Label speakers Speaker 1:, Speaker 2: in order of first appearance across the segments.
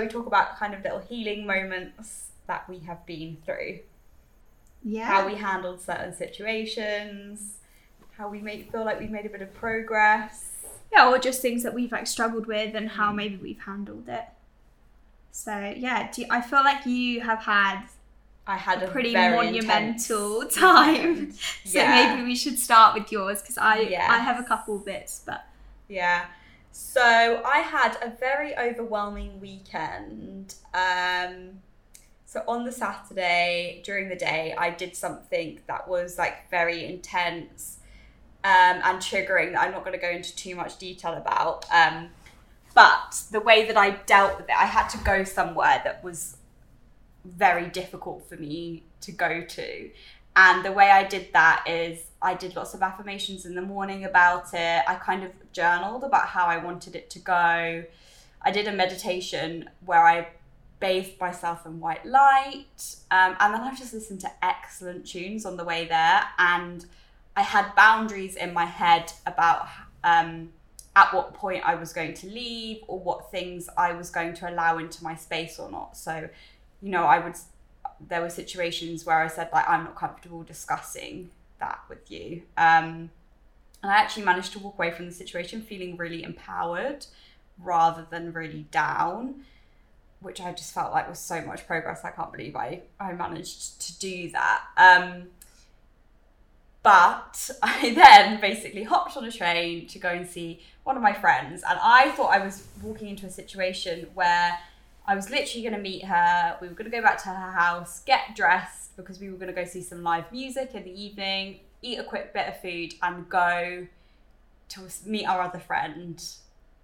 Speaker 1: where we talk about kind of little healing moments that we have been through,
Speaker 2: Yeah.
Speaker 1: how we handled certain situations, how we make feel like we've made a bit of progress.
Speaker 2: yeah, or just things that we've like struggled with and
Speaker 1: Mm.
Speaker 2: how maybe we've handled it. So yeah, do you, I feel like you have had
Speaker 1: I had
Speaker 2: a pretty monumental time.
Speaker 1: weekend.
Speaker 2: So
Speaker 1: Yeah.
Speaker 2: maybe we should start with yours because I
Speaker 1: Yes.
Speaker 2: I have a couple bits, but
Speaker 1: Yeah. So I had a very overwhelming weekend. Um, so on the Saturday during the day, I did something that was like very intense um, and triggering that I'm not going to go into too much detail about. Um, but the way that I dealt with it, I had to go somewhere that was very difficult for me to go to. And the way I did that is I did lots of affirmations in the morning about it. I kind of journaled about how I wanted it to go. I did a meditation where I bathed myself in white light. Um, and then I just listened to excellent tunes on the way there. And I had boundaries in my head about um, at what point I was going to leave or what things I was going to allow into my space or not. So, you know, I would there were situations where I said like I'm not comfortable discussing that with you. Um, and I actually managed to walk away from the situation feeling really empowered rather than really down, which I just felt like was so much progress. I can't believe I I managed to do that. Um, but I then basically hopped on a train to go and see one of my friends, and I thought I was walking into a situation where I was literally going to meet her. We were going to go back to her house, get dressed because we were going to go see some live music in the evening, eat a quick bit of food, and go to meet our other friend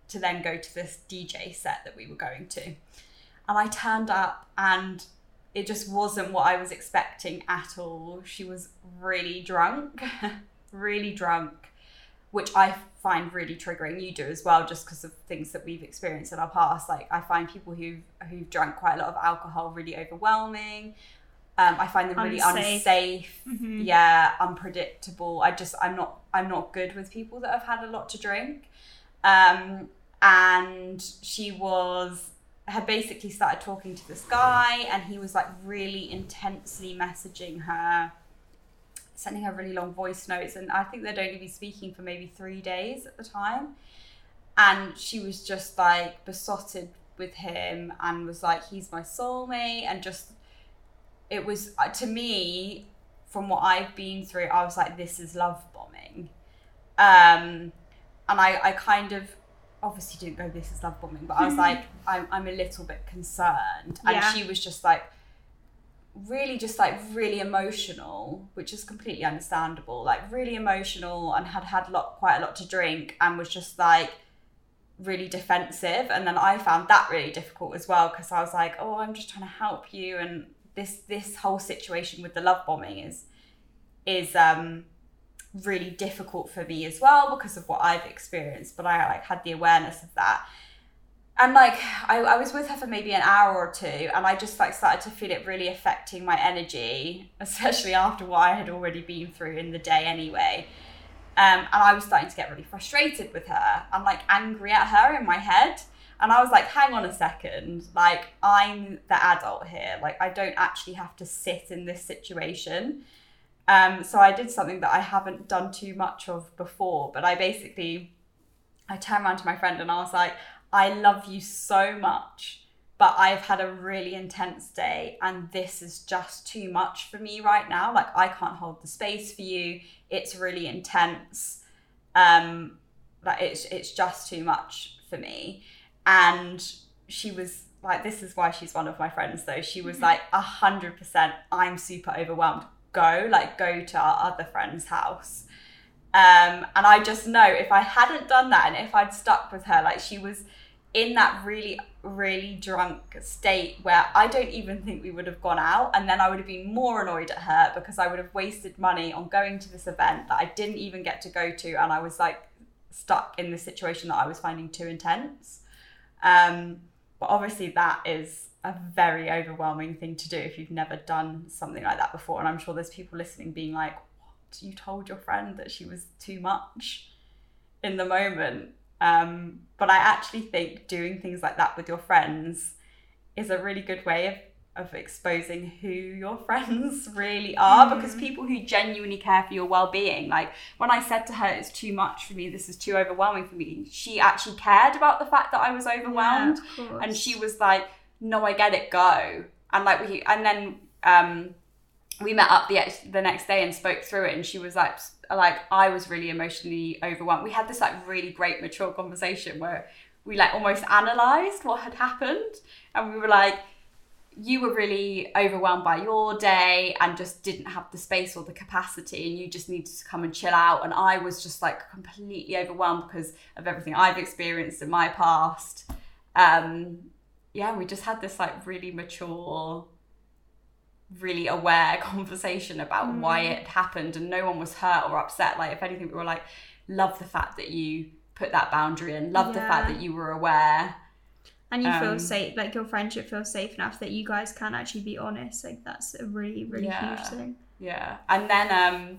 Speaker 1: to then go to this DJ set that we were going to. And I turned up and it just wasn't what I was expecting at all. She was really drunk, really drunk, which I find really triggering. You do as well, just because of things that we've experienced in our past. Like I find people who who've drunk quite a lot of alcohol really overwhelming. Um, I find them really
Speaker 2: Unsafe.
Speaker 1: unsafe.
Speaker 2: Mhm.
Speaker 1: Yeah, unpredictable. I just I'm not I'm not good with people that have had a lot to drink. Um, and she was had basically started talking to this guy and he was like really intensely messaging her sending her really long voice notes and i think they'd only be speaking for maybe three days at the time. And she was just like besotted with him and was like he's my soulmate and just it was uh, to me from what i've been through i was like this is love bombing. Um and i i kind of obviously didn't go this is love bombing but i was like i'm, I'm a little bit concerned. And
Speaker 2: Yeah.
Speaker 1: she was just like really just like really emotional which is completely understandable like really emotional and had had lot quite a lot to drink and was just like really defensive. And then i found that really difficult as well because i was like oh i'm just trying to help you. And this this whole situation with the love bombing is is um really difficult for me as well because of what i've experienced. But i like had the awareness of that and like I, I was with her for maybe an hour or two and i just like started to feel it really affecting my energy especially after what i had already been through in the day anyway. Um, and i was starting to get really frustrated with her and like angry at her in my head. And i was like hang on a second. Like i'm the adult here. Like i don't actually have to sit in this situation. Um, so i did something that i haven't done too much of before but i basically i turned around to my friend and i was like I love you so much, but I've had a really intense day and this is just too much for me right now. Like I can't hold the space for you. It's really intense. Um like it's it's just too much for me. And she was like this is why she's one of my friends though. She was like a hundred percent, I'm super overwhelmed. Go, like go to our other friend's house. Um, and I just know if I hadn't done that and if I'd stuck with her, like she was in that really, really drunk state where I don't even think we would have gone out. And then I would have been more annoyed at her because I would have wasted money on going to this event that I didn't even get to go to. And I was like stuck in the situation that I was finding too intense. Um, but obviously, that is a very overwhelming thing to do if you've never done something like that before. And I'm sure there's people listening being like, you told your friend that she was too much in the moment. Um, but I actually think doing things like that with your friends is a really good way of of exposing who your friends really are because people who genuinely care for your well-being like when i said to her it's too much for me. This is too overwhelming for me she actually cared about the fact that i was overwhelmed.
Speaker 2: Yeah,
Speaker 1: and she was like no i get it. Go. And like we and then um we met up the the next day and spoke through it and she was like like i was really emotionally overwhelmed. We had this like really great mature conversation where we like almost analyzed what had happened and we were like you were really overwhelmed by your day and just didn't have the space or the capacity and you just needed to come and chill out. And i was just like completely overwhelmed because of everything i've experienced in my past. Um yeah we just had this like really mature really aware conversation about why
Speaker 2: Mm.
Speaker 1: it happened and no one was hurt or upset like if anything we were like love the fact that you put that boundary in love the fact that you were aware
Speaker 2: and you feel
Speaker 1: um,
Speaker 2: safe like your friendship feels safe enough that you guys can actually be honest like that's a really really
Speaker 1: Yeah.
Speaker 2: huge thing
Speaker 1: Yeah. And then um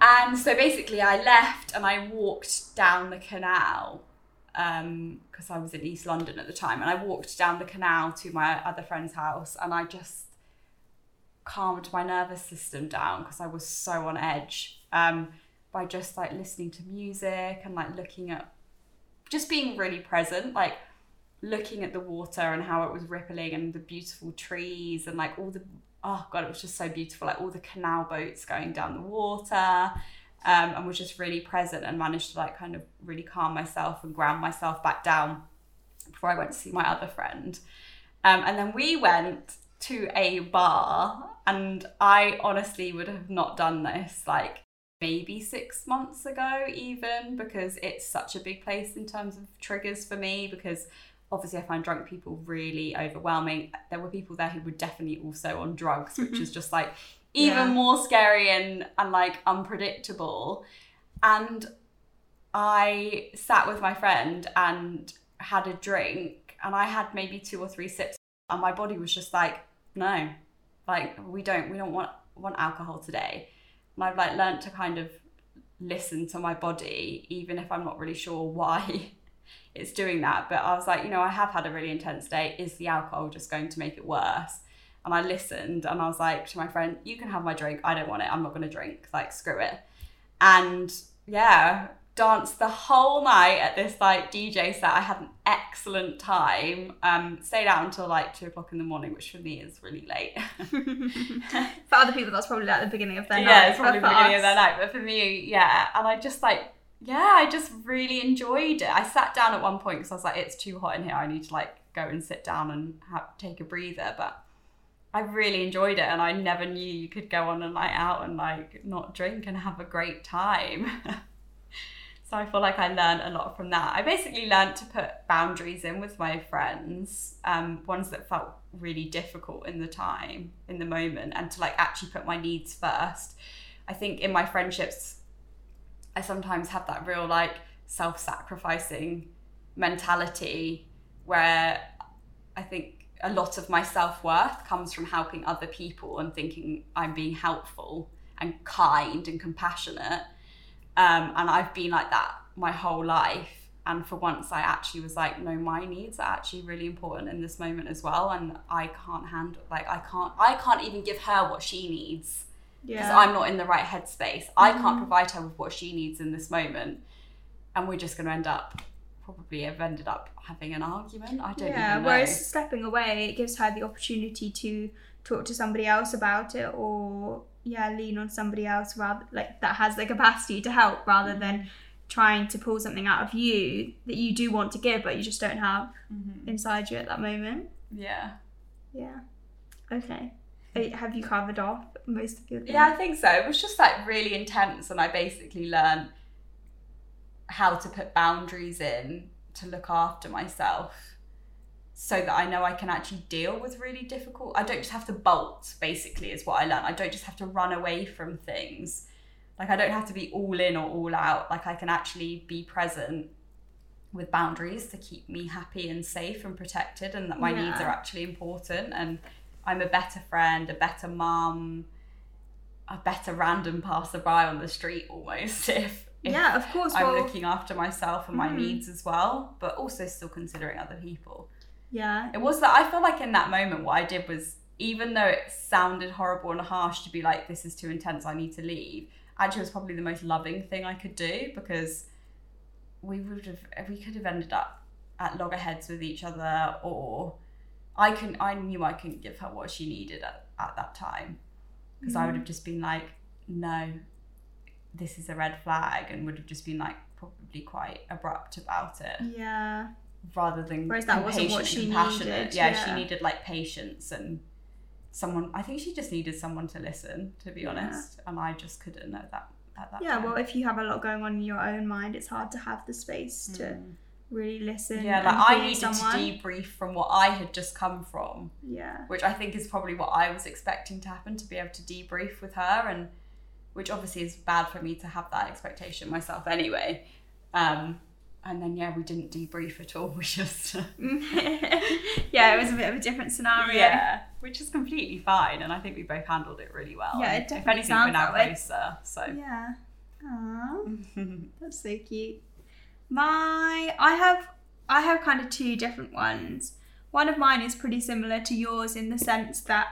Speaker 1: and so basically I left and I walked down the canal um because I was in East London at the time and I walked down the canal to my other friend's house and I just calmed my nervous system down because I was so on edge um by just like listening to music and like looking at just being really present like looking at the water and how it was rippling and the beautiful trees and like all the oh god it was just so beautiful like all the canal boats going down the water um, and was just really present and managed to like kind of really calm myself and ground myself back down before I went to see my other friend. Um, and then we went to a bar and I honestly would have not done this like maybe six months ago even because it's such a big place in terms of triggers for me because obviously I find drunk people really overwhelming. There were people there who were definitely also on drugs, which mm-hmm. is just like even
Speaker 2: Yeah.
Speaker 1: more scary and, and like unpredictable. And I sat with my friend and had a drink and I had maybe two or three sips and my body was just like, no, like we don't we don't want want alcohol today. And I've like learned to kind of listen to my body, even if I'm not really sure why it's doing that. But I was like, you know, I have had a really intense day. Is the alcohol just going to make it worse? And I listened and I was like to my friend, you can have my drink. I don't want it. I'm not going to drink. Like, screw it. And yeah, danced the whole night at this like DJ set. I had an excellent time. Um, stayed out until like two o'clock in the morning, which for me is really late.
Speaker 2: for other people that's probably like the beginning of their night
Speaker 1: yeah, it's probably the beginning of their night. But for me, yeah. And I just like, yeah, I just really enjoyed it. I sat down at one point because I was like, it's too hot in here. I need to like go and sit down and have, take a breather. But I really enjoyed it, and I never knew you could go on a night out and like not drink and have a great time. so I feel like I learned a lot from that. I basically learned to put boundaries in with my friends, um, ones that felt really difficult in the time, in the moment, and to like actually put my needs first. I think in my friendships, I sometimes have that real like self sacrificing mentality where I think a lot of my self worth comes from helping other people and thinking I'm being helpful and kind and compassionate. Um, and I've been like that my whole life. And for once, I actually was like, no, my needs are actually really important in this moment as well. And I can't handle, like, I can't, I can't even give her what she needs because
Speaker 2: yeah
Speaker 1: I'm not in the right headspace. I can't
Speaker 2: Mhm.
Speaker 1: provide her with what she needs in this moment, and we're just going to end up probably have ended up having an argument. I don't
Speaker 2: yeah
Speaker 1: even know.
Speaker 2: whereas stepping away it gives her the opportunity to talk to somebody else about it or yeah lean on somebody else rather like that has the capacity to help rather than trying to pull something out of you that you do want to give but you just don't have
Speaker 1: Mhm.
Speaker 2: inside you at that moment
Speaker 1: Yeah,
Speaker 2: yeah okay have you covered off most of your
Speaker 1: yeah, I think so. It was just like really intense, and I basically learned how to put boundaries in to look after myself. So that I know I can actually deal with really difficult. I don't just have to bolt. Basically, is what I learned. I don't just have to run away from things. Like I don't have to be all in or all out. Like I can actually be present with boundaries to keep me happy and safe and protected, and that my needs are actually important. And I'm a better friend, a better mum, a better random passerby on the street almost. If, if
Speaker 2: yeah of course
Speaker 1: I'm
Speaker 2: well,
Speaker 1: looking after myself and my
Speaker 2: Mhm.
Speaker 1: needs as well, but also still considering other people.
Speaker 2: Yeah.
Speaker 1: It was that I feel like in that moment, what I did was, even though it sounded horrible and harsh to be like, this is too intense, I need to leave, actually, it was probably the most loving thing I could do because we would have, we could have ended up at loggerheads with each other, or I couldn't, I knew I couldn't give her what she needed at, at that time because I would mm. have just been like, no, this is a red flag, and would have just been like, probably quite abrupt about it
Speaker 2: Yeah.
Speaker 1: Rather than
Speaker 2: Whereas that wasn't what she needed,
Speaker 1: Yeah,
Speaker 2: yeah.
Speaker 1: she needed like patience and someone. I think she just needed someone to listen, to be
Speaker 2: Yeah.
Speaker 1: honest, and I just couldn't at that at that
Speaker 2: Yeah,
Speaker 1: time.
Speaker 2: well, if you have a lot going on in your own mind, it's hard to have the space to
Speaker 1: Mm.
Speaker 2: really listen.
Speaker 1: yeah, like I needed
Speaker 2: someone.
Speaker 1: to debrief from what I had just come from,
Speaker 2: Yeah.
Speaker 1: which I think is probably what I was expecting to happen to be able to debrief with her, and which obviously is bad for me to have that expectation myself anyway. Um, and then yeah, we didn't debrief at all. We just
Speaker 2: yeah, it was a bit of a different scenario.
Speaker 1: Yeah, which is completely fine, and I think we both handled it really well.
Speaker 2: Yeah, it definitely
Speaker 1: If anything,
Speaker 2: sounds
Speaker 1: we're now closer. So.
Speaker 2: Yeah. Aww, that's so cute. My, I have, I have kind of two different ones. One of mine is pretty similar to yours in the sense that,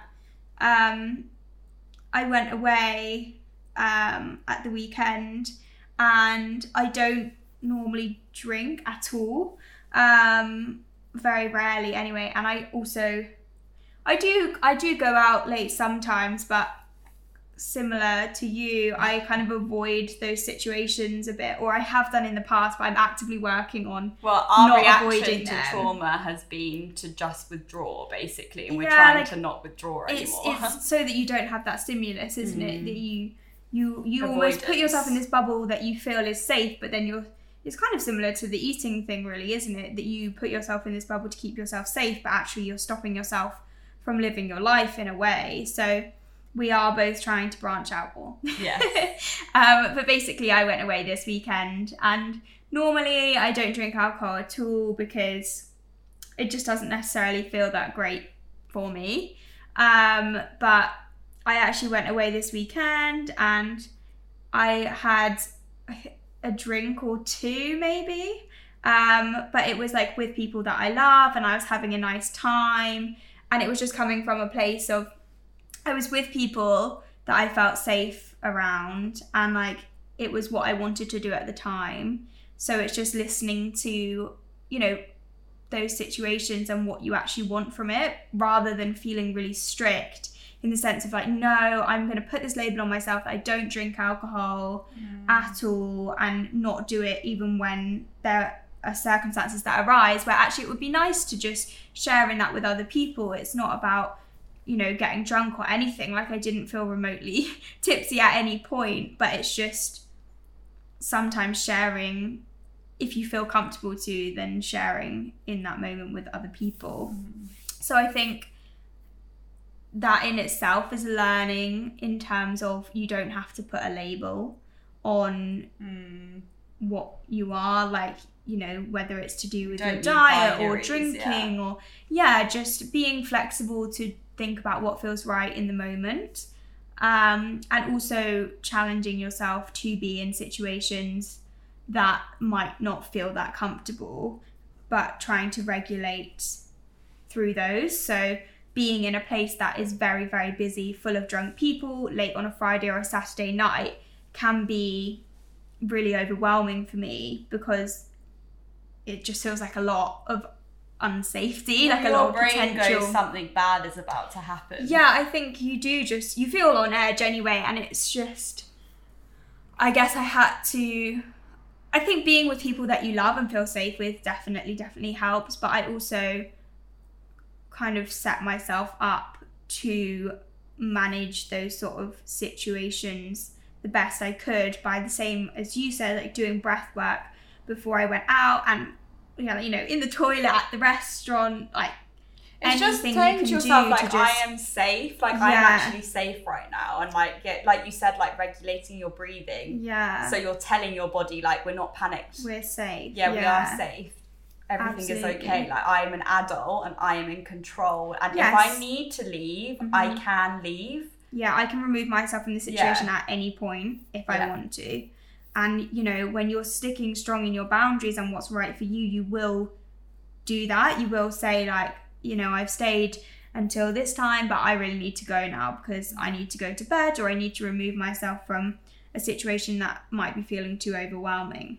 Speaker 2: um, I went away, um, at the weekend, and I don't normally drink at all. Um, very rarely anyway, and I also, I do, I do go out late sometimes, but similar to you, I kind of avoid those situations a bit, or I have done in the past, but I'm actively working on.
Speaker 1: Well, our
Speaker 2: Not
Speaker 1: reaction
Speaker 2: avoiding
Speaker 1: to
Speaker 2: them.
Speaker 1: trauma has been to just withdraw, basically, and we're trying
Speaker 2: like,
Speaker 1: to not withdraw anymore.
Speaker 2: it's so that you don't have that stimulus, isn't it?
Speaker 1: Mm.
Speaker 2: That you you you almost put yourself in this bubble that you feel is safe, but then you're. It's kind of similar to the eating thing, really, isn't it? That you put yourself in this bubble to keep yourself safe, but actually you're stopping yourself from living your life in a way. So we are both trying to branch out more.
Speaker 1: Yes.
Speaker 2: um, but basically, I went away this weekend, and normally I don't drink alcohol at all because it just doesn't necessarily feel that great for me. Um, but I actually went away this weekend and I had a drink or two, maybe. Um, but it was like with people that I love, and I was having a nice time. And it was just coming from a place of I was with people that I felt safe around, and like it was what I wanted to do at the time. So it's just listening to, you know, those situations and what you actually want from it rather than feeling really strict in the sense of like, no, I'm going to put this label on myself that I don't drink alcohol mm. at all and not do it even when there are circumstances that arise where actually it would be nice to just sharing that with other people. It's not about you know, getting drunk or anything. Like I didn't feel remotely tipsy at any point, but it's just sometimes sharing if you feel comfortable to, then sharing in that moment with other people. Mm. So I think that in itself is learning in terms of you don't have to put a label on
Speaker 1: Mm.
Speaker 2: what you are like you know whether it's to do with
Speaker 1: Don't
Speaker 2: your diet or drinking or yeah just being flexible to think about what feels right in the moment um, and also challenging yourself to be in situations that might not feel that comfortable but trying to regulate through those so being in a place that is very very busy full of drunk people late on a friday or a saturday night can be really overwhelming for me because it just feels like a lot of unsafety, like a lot of potential.
Speaker 1: goes something bad is about to happen.
Speaker 2: yeah, I think you do just you feel on edge anyway, and it's just. I guess I had to. I think being with people that you love and feel safe with definitely, definitely helps. But I also kind of set myself up to manage those sort of situations the best I could by the same as you said, like doing breath work before I went out and you know, you know, in the toilet at the restaurant, like
Speaker 1: It's just
Speaker 2: anything
Speaker 1: saying
Speaker 2: you
Speaker 1: to yourself, like,
Speaker 2: to just
Speaker 1: I am safe. Like, I'm actually safe right now. And, like, get, like you said, like, regulating your breathing.
Speaker 2: yeah,
Speaker 1: So you're telling your body, like, we're not panicked.
Speaker 2: we're safe.
Speaker 1: yeah, we are safe. Everything is okay. Like, I am an adult and I am in control. And if I need to leave,
Speaker 2: Mhm.
Speaker 1: I can leave.
Speaker 2: Yeah, I can remove myself from the situation at any point if I want to. And you know, when you're sticking strong in your boundaries and what's right for you, you will do that. You will say like, you know, I've stayed until this time, but I really need to go now because I need to go to bed or I need to remove myself from a situation that might be feeling too overwhelming.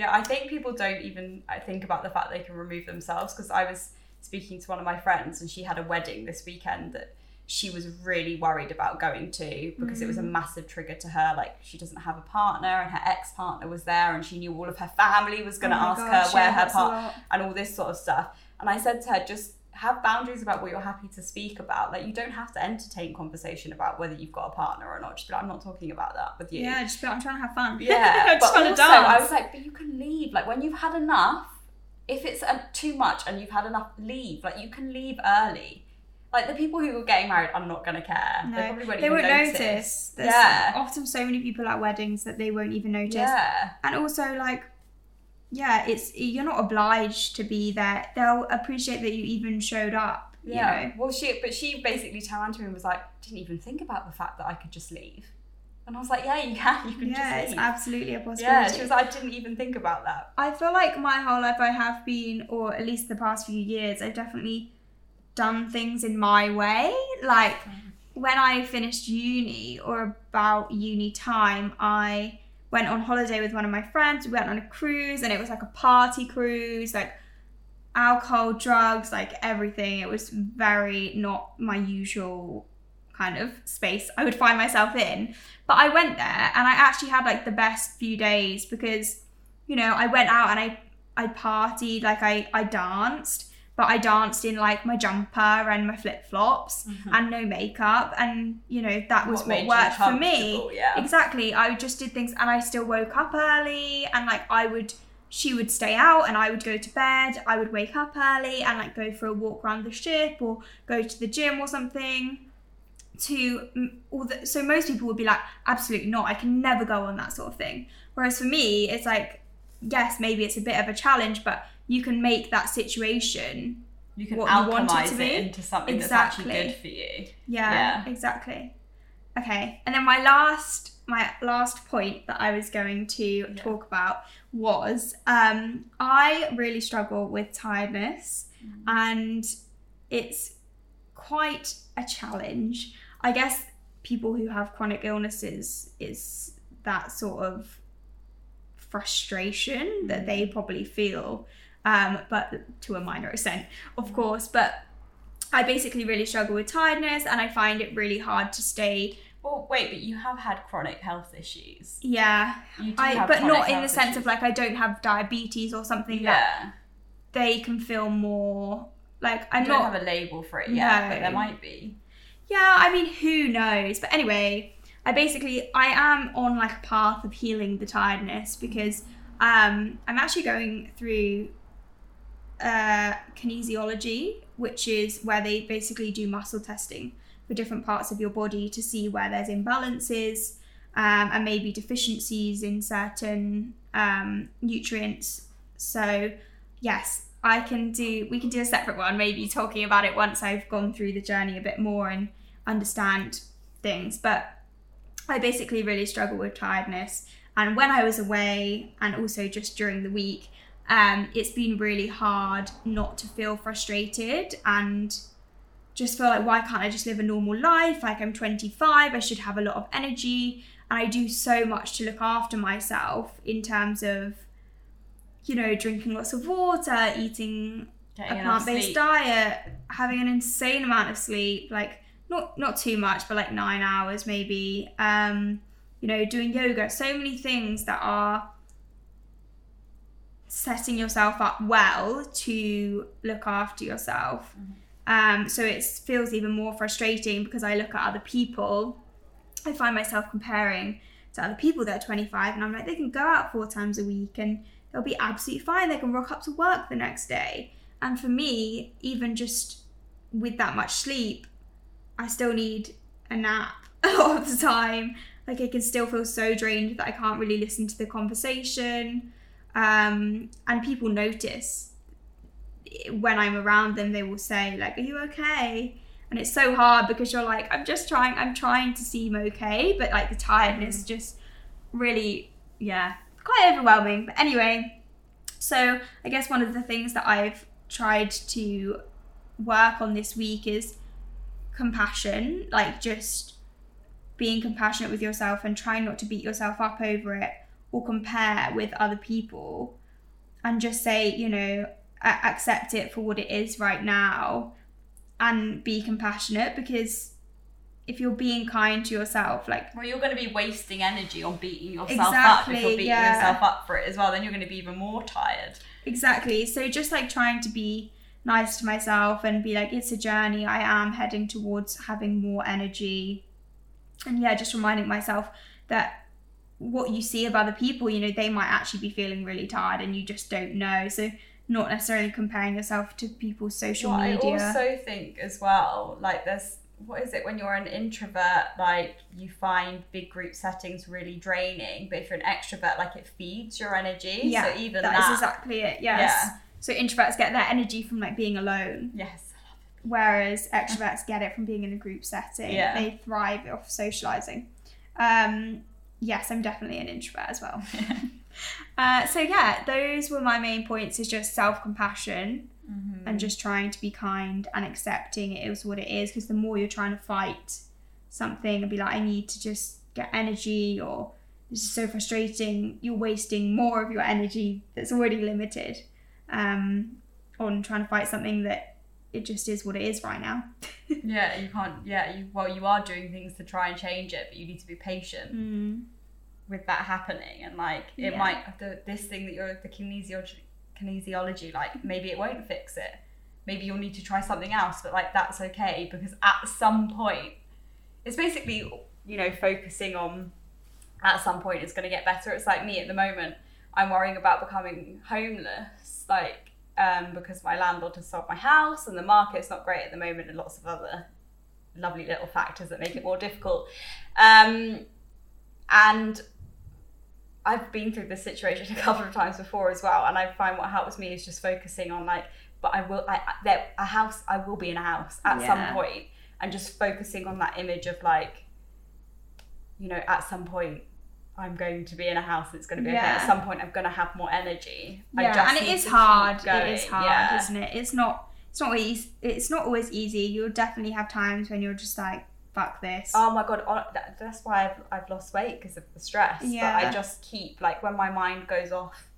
Speaker 1: Yeah, I think people don't even think about the fact they can remove themselves because I was speaking to one of my friends and she had a wedding this weekend that she was really worried about going to because it was a
Speaker 2: Mm.
Speaker 1: massive trigger to her. Like she doesn't have a partner and her ex partner was there and she knew all of her family was going to
Speaker 2: Oh
Speaker 1: ask her where her
Speaker 2: that's a
Speaker 1: part and all this sort of stuff. And I said to her, just have boundaries about what you're happy to speak about. Like you don't have to entertain conversation about whether you've got a partner or not. Just be like, I'm not talking about that with you.
Speaker 2: Yeah, just be like, I'm trying to have fun.
Speaker 1: Yeah,
Speaker 2: I just
Speaker 1: but
Speaker 2: to
Speaker 1: also,
Speaker 2: dance.
Speaker 1: I was like, but you can leave. Like when you've had enough, if it's uh, too much and you've had enough, leave. Like you can leave early. Like the people who are getting married, I'm not gonna care.
Speaker 2: No,
Speaker 1: they probably won't
Speaker 2: they won't
Speaker 1: notice.
Speaker 2: notice. There's
Speaker 1: Yeah.
Speaker 2: often so many people at weddings that they won't even notice.
Speaker 1: Yeah,
Speaker 2: And also, like, yeah, it's you're not obliged to be there. They'll appreciate that you even showed up.
Speaker 1: yeah.
Speaker 2: You know.
Speaker 1: Well, she, but she basically turned to me and was like, didn't even think about the fact that I could just leave. And I was like, yeah, you can. You can
Speaker 2: Yeah,
Speaker 1: just leave.
Speaker 2: Yeah, it's absolutely a possibility.
Speaker 1: yeah, she was like, I didn't even think about that.
Speaker 2: I feel like my whole life I have been, or at least the past few years, I've definitely done things in my way. Like when I finished uni or about uni time, I went on holiday with one of my friends. We went on a cruise and it was like a party cruise, like alcohol, drugs, like everything. It was very not my usual kind of space I would find myself in. But I went there and I actually had like the best few days because, you know, I went out and I I partied, like I I danced, but I danced in like my jumper and my flip flops mm-hmm. and no makeup, and you know that was what,
Speaker 1: you
Speaker 2: worked for me.
Speaker 1: Yeah.
Speaker 2: Exactly. I just did things and I still woke up early and like I would she would stay out and I would go to bed. I would wake up early and like go for a walk around the ship or go to the gym or something. To all the so most people would be like, absolutely not. I can never go on that sort of thing. Whereas for me, it's like, yes, maybe it's a bit of a challenge, but you can make that situation
Speaker 1: You can
Speaker 2: what you want it to
Speaker 1: it,
Speaker 2: be.
Speaker 1: into something
Speaker 2: Exactly.
Speaker 1: that's actually good for you.
Speaker 2: Yeah,
Speaker 1: Yeah.
Speaker 2: exactly. Okay, and then my last my last point that I was going to talk about was um, I really struggle with tiredness, and it's quite a challenge. I guess people who have chronic illnesses is that sort of frustration that they probably feel, um, but to a minor extent, of course. But I basically really struggle with tiredness and I find it really hard to stay.
Speaker 1: Well, wait, but you have had chronic health issues.
Speaker 2: Yeah.
Speaker 1: You do
Speaker 2: I, but not in the sense
Speaker 1: issues.
Speaker 2: of like I don't have diabetes or something that
Speaker 1: Yeah.
Speaker 2: they can feel more like I'm
Speaker 1: I don't
Speaker 2: not
Speaker 1: have a label for it yet, but there might be.
Speaker 2: Yeah, I mean, who knows? But anyway, I basically I am on like a path of healing the tiredness because um, I'm actually going through uh, kinesiology, which is where they basically do muscle testing for different parts of your body to see where there's imbalances um, and maybe deficiencies in certain um, nutrients. So yes, I can do. We can do a separate one, maybe talking about it once I've gone through the journey a bit more and understand things. But I basically really struggle with tiredness, and when I was away, and also just during the week, um, it's been really hard not to feel frustrated and just feel like why can't I just live a normal life? Like I'm 25, I should have a lot of energy, and I do so much to look after myself in terms of you know, drinking lots of water, eating
Speaker 1: Getting
Speaker 2: a plant-based diet, having an insane amount of sleep, like not not too much, but like nine hours maybe. Um, you know, doing yoga, so many things that are setting yourself up well to look after yourself. Um, so it feels even more frustrating because I look at other people. I find myself comparing to other people that are 25, and I'm like, they can go out four times a week and they'll be absolutely fine. They can rock up to work the next day. And for me, even just with that much sleep, I still need a nap a lot of the time. Like I can still feel so drained that I can't really listen to the conversation. Um, and people notice when I'm around them, they will say, like, are you okay? And it's so hard because you're like, I'm just trying, I'm trying to seem okay, but like the tiredness just really, yeah, quite overwhelming. But anyway, so I guess one of the things that I've tried to work on this week is compassion, like just being compassionate with yourself and trying not to beat yourself up over it or compare with other people and just say, you know, accept it for what it is right now and be compassionate because if you're being kind to yourself, like
Speaker 1: well, you're going to be wasting energy on beating yourself exactly, up. If you're beating yeah. yourself up for it as well, then you're going to be even more tired.
Speaker 2: Exactly. So just like trying to be nice to myself and be like, it's a journey. I am heading towards having more energy, and yeah, just reminding myself that what you see of other people, you know, they might actually be feeling really tired, and you just don't know. So not necessarily comparing yourself to people's social well, media.
Speaker 1: I also think as well, like there's what is it when you're an introvert like you find big group settings really draining but if you're an extrovert like it feeds your energy yeah so even that,
Speaker 2: that is exactly it yes yeah. so introverts get their energy from like being alone
Speaker 1: yes
Speaker 2: whereas extroverts get it from being in a group setting yeah. they thrive off socializing um yes i'm definitely an introvert as well uh, so yeah those were my main points is just self-compassion mm-hmm. and just trying to be kind and accepting it is what it is. Because the more you're trying to fight something and be like, I need to just get energy or this is so frustrating, you're wasting more of your energy that's already limited um, on trying to fight something that it just is what it is right now.
Speaker 1: yeah, you can't. Yeah, you well, you are doing things to try and change it, but you need to be patient
Speaker 2: mm.
Speaker 1: with that happening. And like, it yeah. might the, this thing that you're the kinesiology kinesiology, like maybe it won't fix it. Maybe you'll need to try something else, but like that's okay because at some point, it's basically, you know, focusing on at some point it's going to get better. It's like me at the moment, I'm worrying about becoming homeless, like, um, because my landlord has sold my house and the market's not great at the moment and lots of other lovely little factors that make it more difficult. Um, and I've been through this situation a couple of times before as well, and I find what helps me is just focusing on like, but I will, I, there, a house, I will be in a house at yeah. some point, and just focusing on that image of like, you know, at some point I'm going to be in a house that's going to be yeah. okay. At some point, I'm going to have more energy.
Speaker 2: Yeah, and it is hard. It is hard, yeah. isn't it? It's not. It's not easy. It's not always easy. You'll definitely have times when you're just like, fuck this.
Speaker 1: Oh my god, that's why I've, I've lost weight because of the stress. Yeah. But I just keep like when my mind goes off,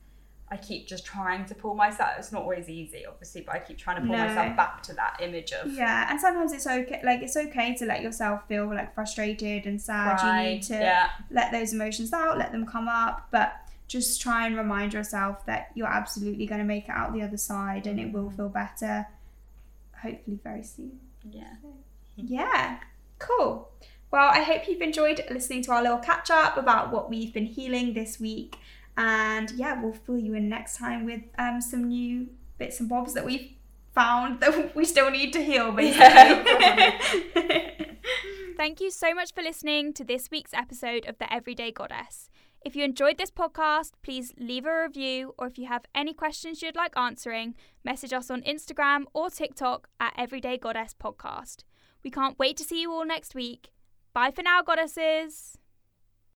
Speaker 1: I keep just trying to pull myself. It's not always easy, obviously, but I keep trying to pull no. myself back to that image of
Speaker 2: yeah. And sometimes it's okay, like it's okay to let yourself feel like frustrated and sad. Cry. You need to yeah. let those emotions out, let them come up, but just try and remind yourself that you're absolutely going to make it out the other side, and it will mm. feel better. Hopefully, very soon.
Speaker 1: Yeah.
Speaker 2: Yeah. Cool. Well, I hope you've enjoyed listening to our little catch up about what we've been healing this week. And yeah, we'll fill you in next time with um, some new bits and bobs that we've found that we still need to heal, basically. Yeah,
Speaker 3: Thank you so much for listening to this week's episode of The Everyday Goddess. If you enjoyed this podcast, please leave a review, or if you have any questions you'd like answering, message us on Instagram or TikTok at Everyday Goddess Podcast. We can't wait to see you all next week. Bye for now, goddesses.